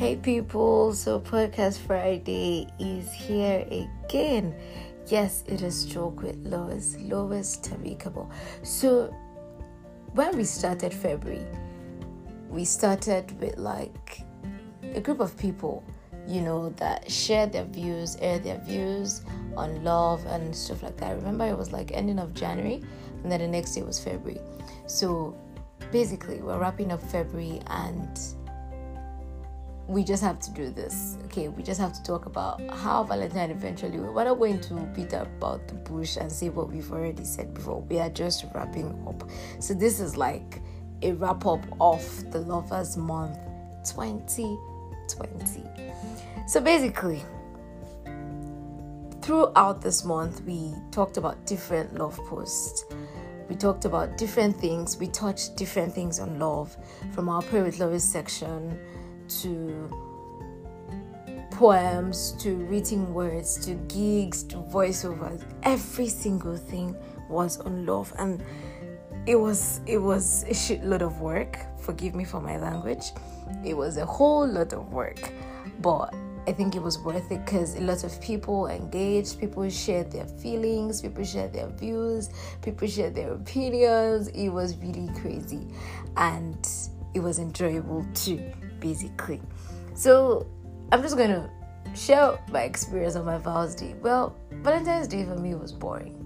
Hey people, so Podcast Friday is here again. Yes, it is Joke with Lois, Lois Tamikable. So, when we started February, we started with like a group of people, you know, that shared their views, aired their views on love and stuff like that. I remember it was like ending of January, and then the next day was February. So, basically, we're wrapping up February and we just have to do this. Okay, we just have to talk about how Valentine eventually. We're not going to beat about the bush and say what we've already said before. We are just wrapping up. So this is like a wrap up of the Lovers Month 2020. So basically, throughout this month, we talked about different love posts. We talked about different things. We touched different things on love from our Pray with Lovers section to poems to written words to gigs to voiceovers. Every single thing was on love and it was it was a shitload of work. Forgive me for my language. It was a whole lot of work but I think it was worth it because a lot of people engaged, people shared their feelings, people shared their views, people shared their opinions. It was really crazy and it was enjoyable too basically. So I'm just going to share my experience on my Val's Day. Well, Valentine's Day for me was boring.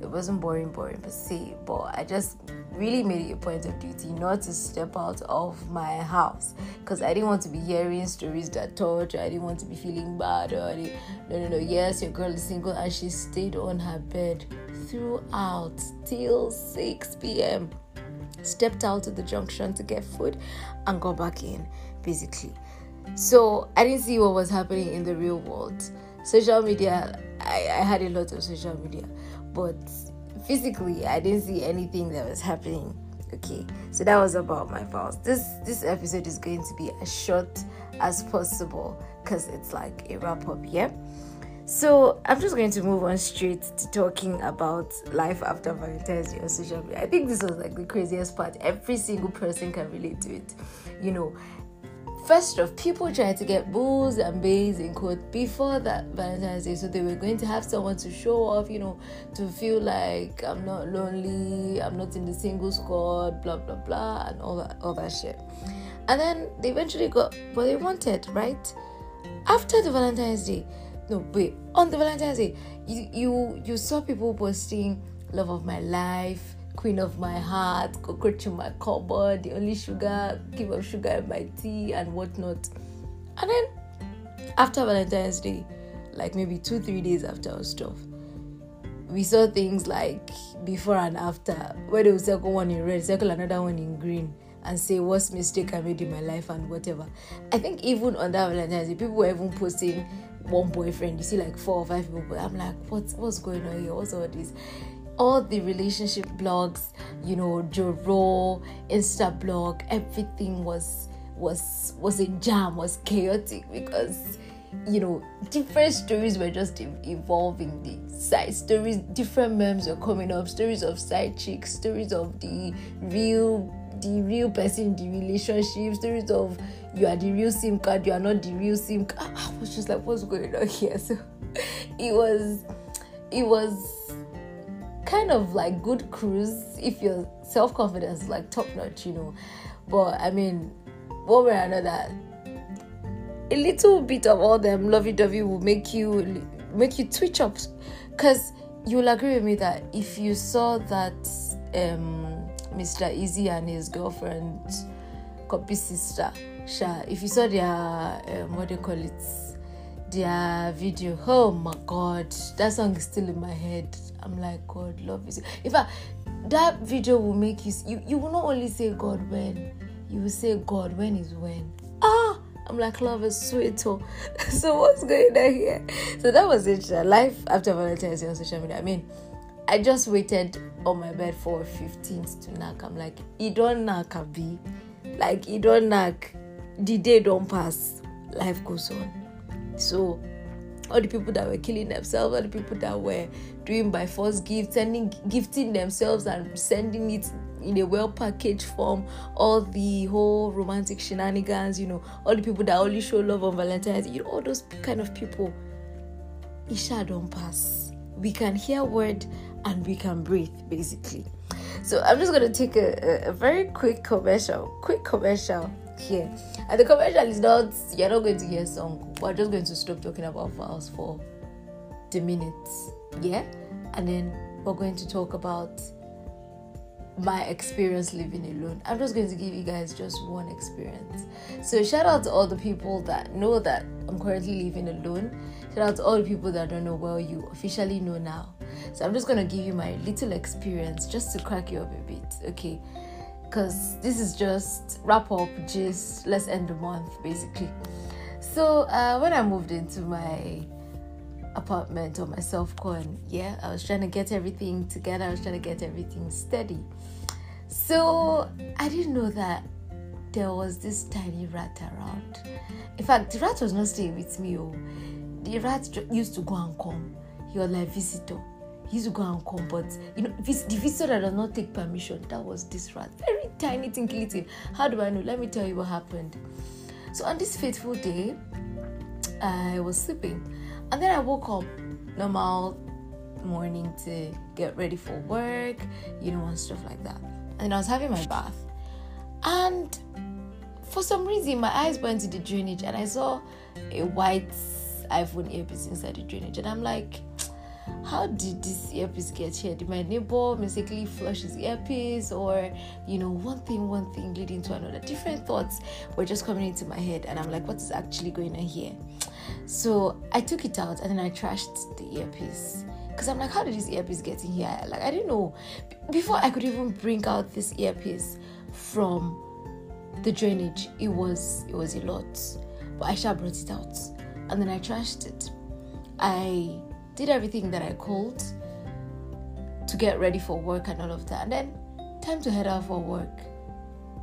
It wasn't boring, boring per se, but I just really made it a point of duty not to step out of my house because I didn't want to be hearing stories that touch. I didn't want to be feeling bad or no, no, no. Yes, your girl is single and she stayed on her bed throughout till 6 p.m stepped out to the junction to get food and got back in, basically. So I didn't see what was happening in the real world. Social media, I, I had a lot of social media, but physically, I didn't see anything that was happening. Okay, so that was about my files. This this episode is going to be as short as possible because it's like a wrap up. Yeah. So I'm just going to move on straight to talking about life after Valentine's Day on social media. I think this was like the craziest part. Every single person can relate to it. You know, first off, people tried to get bulls and bays in quote before that Valentine's Day, so they were going to have someone to show off, you know, to feel like I'm not lonely, I'm not in the single squad, blah blah blah, and all that all that shit. And then they eventually got what they wanted, right? After the Valentine's Day no wait. On the valentine's day you you you saw people posting love of my life queen of my heart cockroach in my cupboard the only sugar give of sugar in my tea and whatnot. And then after valentine's day like maybe two three days after our stuff we saw things like before and after. Where they would circle one in red circle another one in green and say what's mistake I made in my life and whatever. I think even on that Valentine's Day, people were even posting one boyfriend. You see like four or five people. I'm like, what's what's going on here? What's all this? All the relationship blogs, you know, Joro, Insta blog, everything was was was a jam, was chaotic because you know different stories were just evolving the side stories different memes were coming up stories of side chicks stories of the real the real person in the relationship, stories of you are the real SIM card, you are not the real SIM card. I was just like, what's going on here? So it was it was kind of like good cruise if your self confidence like top notch, you know. But I mean, one way or another, a little bit of all them lovey dovey will make you make you twitch up, because you'll agree with me that if you saw that um Mr. Eazi and his girlfriend, Cuppy sister, Sha. If you saw their um, what do you call it, their video, oh my god, that song is still in my head. I'm like, God, love is. In fact, that video will make you, you. You will not only say God when, you will say God when is when. Ah. I'm like, love is sweet. Oh. so what's going on here? So that was it. Life after Valentine's Day on social media. I mean, I just waited on my bed for 15th to knock. I'm like, it don't knock, be like it don't knock. The day don't pass. Life goes on. So all the people that were killing themselves, all the people that were doing by force gifts, sending gifting themselves and sending it in a well packaged form, all the whole romantic shenanigans, you know, all the people that only show love on Valentine's, you know, all those kind of people. Isha don't pass. We can hear word and we can breathe, basically. So I'm just gonna take a, a, a very quick commercial, quick commercial here. And the commercial is not you're not going to hear a song. We're just going to stop talking about vows for the minutes. Yeah? And then we're going to talk about my experience living alone. I'm just going to give you guys just one experience. So shout out to all the people that know that I'm currently living alone. Shout out to all the people that don't know well you officially know now. So I'm just gonna give you my little experience just to crack you up a bit, okay? Because this is just wrap up, just let's end the month basically. So uh, when I moved into my apartment or my self con, yeah, I was trying to get everything together. I was trying to get everything steady. So I didn't know that there was this tiny rat around. In fact, the rat was not staying with me. Oh, the rat used to go and come. He was like visitor. He used to go and come, but you know, this the visitor that does not take permission, that was this rat. Very tiny, tinky little. How do I know? Let me tell you what happened. So on this fateful day, I was sleeping, and then I woke up normal morning to get ready for work, you know, and stuff like that. And I was having my bath, and for some reason, my eyes went to the drainage, and I saw a white iPhone earpiece inside the drainage, and I'm like how did this earpiece get here? Did my neighbor mistakenly flush his earpiece, or you know, one thing, one thing leading to another? Different thoughts were just coming into my head, and I'm like, what is actually going on here? So I took it out and then I trashed the earpiece because I'm like, how did this earpiece get in here? Like, I didn't know. Before I could even bring out this earpiece from the drainage, it was it was a lot. But I shall brought it out, and then I trashed it. I did everything that I could to get ready for work and all of that. And then time to head out for work.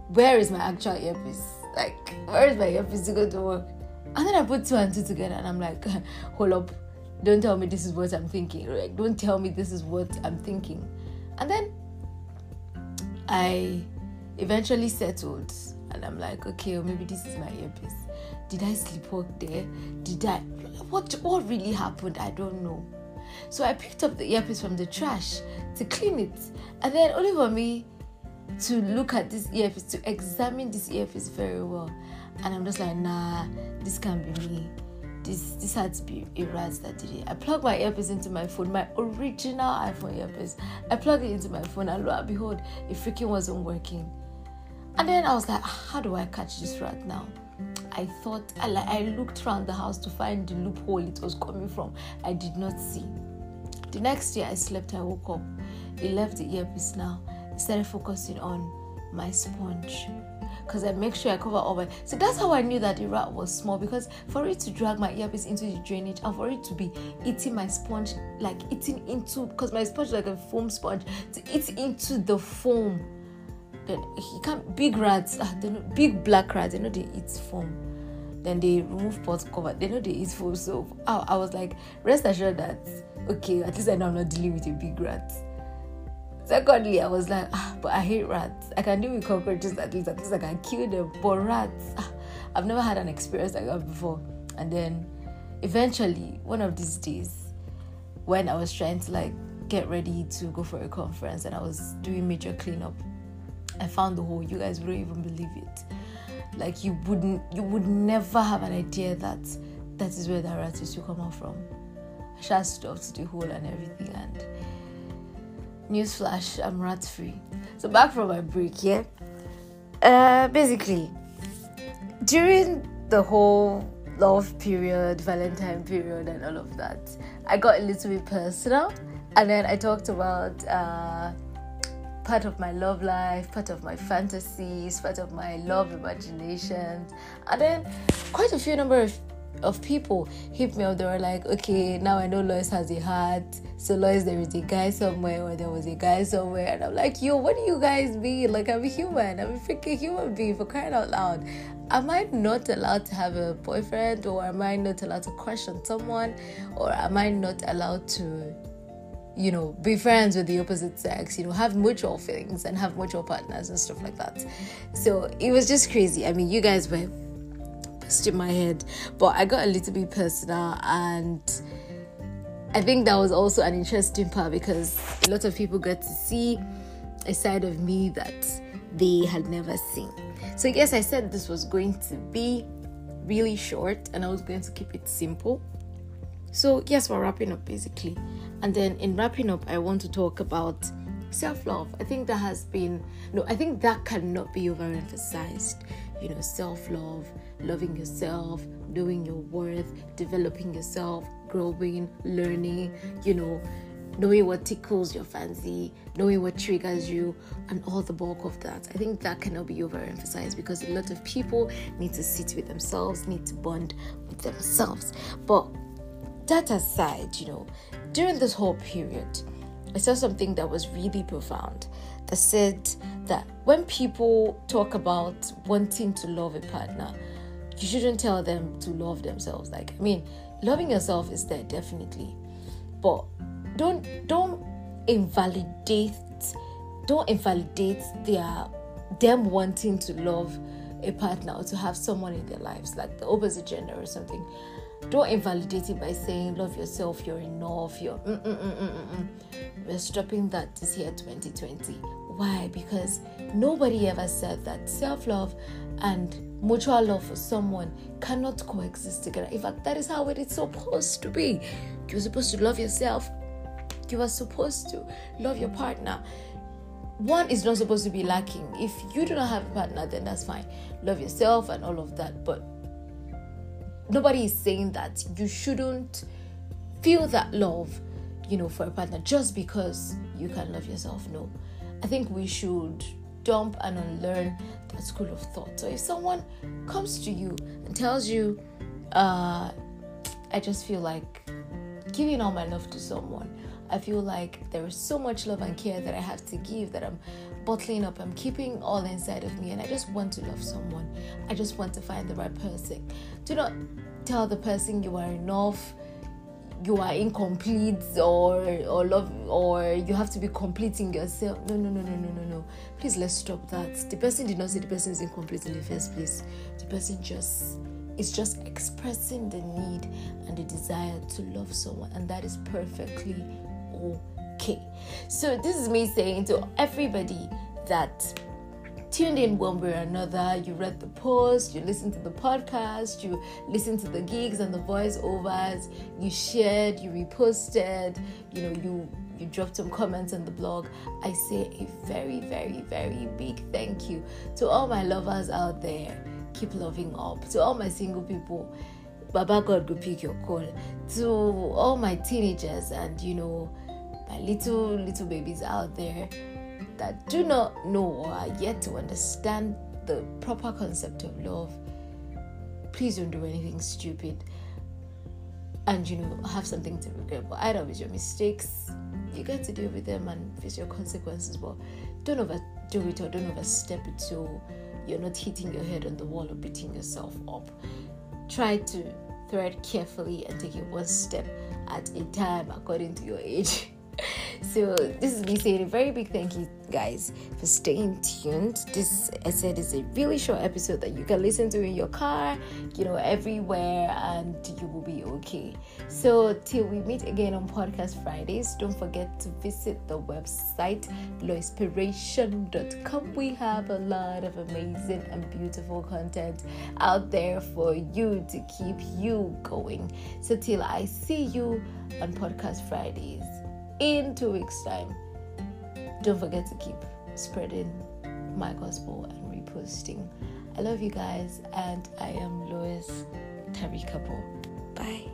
Where is my actual earpiece? Like, where is my earpiece to go to work? And then I put two and two together and I'm like, hold up, don't tell me this is what I'm thinking. Like, don't tell me this is what I'm thinking. And then I eventually settled and I'm like, okay, well, maybe this is my earpiece. Did I sleepwalk there? Did I what what really happened? I don't know. So I picked up the earpiece from the trash to clean it, and then only for me to look at this earpiece to examine this earpiece very well, and I'm just like, nah, this can't be me. This this had to be a rat that did it. I plugged my earpiece into my phone, my original iPhone earpiece. I plugged it into my phone, and lo and behold, it freaking wasn't working. And then I was like, ah, how do I catch this rat now? I thought I, looked around the house to find the loophole it was coming from. I did not see. The next day I slept, I woke up. He left the earpiece now. I started focusing on my sponge. Because I make sure I cover all my so that's how I knew that the rat was small because for it to drag my earpiece into the drainage and for it to be eating my sponge, like eating into because my sponge is like a foam sponge, to eat into the foam then he can't big rats ah, they know, big black rats they know they eat foam. Then they remove pot cover they know they eat foam. So I, was like rest assured that okay at least i know i'm not dealing with a big rat. Secondly i was like ah, but i hate rats. I can deal with cockroaches at least at least i can kill them. But rats ah, i've never had an experience like that before. And then eventually one of these days when i was trying to like get ready to go for a conference and i was doing major cleanup I found the hole. You guys wouldn't even believe it. Like you wouldn't, you would never have an idea that that is where the rat used to come out from. I just stuffed the hole and everything. And newsflash, I'm rat free. So back from my break, yeah. Uh, basically, during the whole love period, Valentine period, and all of that, I got a little bit personal, and then I talked about. Uh, part of my love life, part of my fantasies, part of my love imaginations. And then quite a few number of, of people hit me up. They were like, okay, now I know Lois has a heart. So Lois, there is a guy somewhere or there was a guy somewhere. And I'm like, yo, what do you guys mean? Like I'm a human. I'm a freaking human being for crying out loud. Am I not allowed to have a boyfriend or am I not allowed to crush on someone or am I not allowed to you know, be friends with the opposite sex, you know, have mutual feelings and have mutual partners and stuff like that. So it was just crazy. I mean, you guys were busting my head, but I got a little bit personal and I think that was also an interesting part because a lot of people got to see a side of me that they had never seen. So, yes, I said this was going to be really short and I was going to keep it simple. So, yes, we're wrapping up basically. And then in wrapping up, I want to talk about self love. I think that has been, no, I think that cannot be overemphasized. You know, self love, loving yourself, knowing your worth, developing yourself, growing, learning, you know, knowing what tickles your fancy, knowing what triggers you, and all the bulk of that. I think that cannot be overemphasized because a lot of people need to sit with themselves, need to bond with themselves. But that aside, you know, during this whole period, I saw something that was really profound that said that when people talk about wanting to love a partner, you shouldn't tell them to love themselves. Like, I mean, loving yourself is there definitely, but don't don't invalidate don't invalidate their them wanting to love a partner or to have someone in their lives, like the opposite gender or something. Don't invalidate it by saying love yourself, you're enough, you're mm, mm, mm, we're stopping that this year 2020. Why? Because nobody ever said that self-love and mutual love for someone cannot coexist together. In fact, that is how it is supposed to be. You're supposed to love yourself. You are supposed to love your partner. One is not supposed to be lacking. If you do not have a partner, then that's fine. Love yourself and all of that. But nobody is saying that you shouldn't feel that love, you know, for a partner just because you can love yourself. No. I think we should dump and unlearn that school of thought. So if someone comes to you and tells you, uh, I just feel like giving all my love to someone, I feel like there is so much love and care that I have to give that I'm bottling up, I'm keeping all inside of me, and I just want to love someone. I just want to find the right person. Do not tell the person you are enough you are incomplete or or love or you have to be completing yourself. No, no, no, no, no, no, no. Please let's stop that. The person did not say the person is incomplete in the first place. The person just is just expressing the need and the desire to love someone, and that is perfectly okay. So this is me saying to everybody that tuned in one way or another. You read the post, you listened to the podcast, you listened to the gigs and the voiceovers, you shared, you reposted, you know, you you dropped some comments on the blog. I say a very, very, very big thank you to all my lovers out there. Keep loving up. To all my single people, Baba God will pick your call. To all my teenagers and you know my little little babies out there that do not know or are yet to understand the proper concept of love, please don't do anything stupid and you know have something to regret. But either with your mistakes, you get to deal with them and face your consequences. But don't overdo it or don't overstep it so you're not hitting your head on the wall or beating yourself up. Try to thread carefully and take it one step at a time according to your age. so this is me saying a very big thank you guys for staying tuned. This i said is a really short episode that you can listen to in your car you know everywhere and you will be okay. So till we meet again on podcast fridays don't forget to visit the website lawinspiration.com we have a lot of amazing and beautiful content out there for you to keep you going. So till i see you on podcast fridays in two weeks' time. Don't forget to keep spreading my gospel and reposting. I love you guys, and I am Lois Tariq Bye.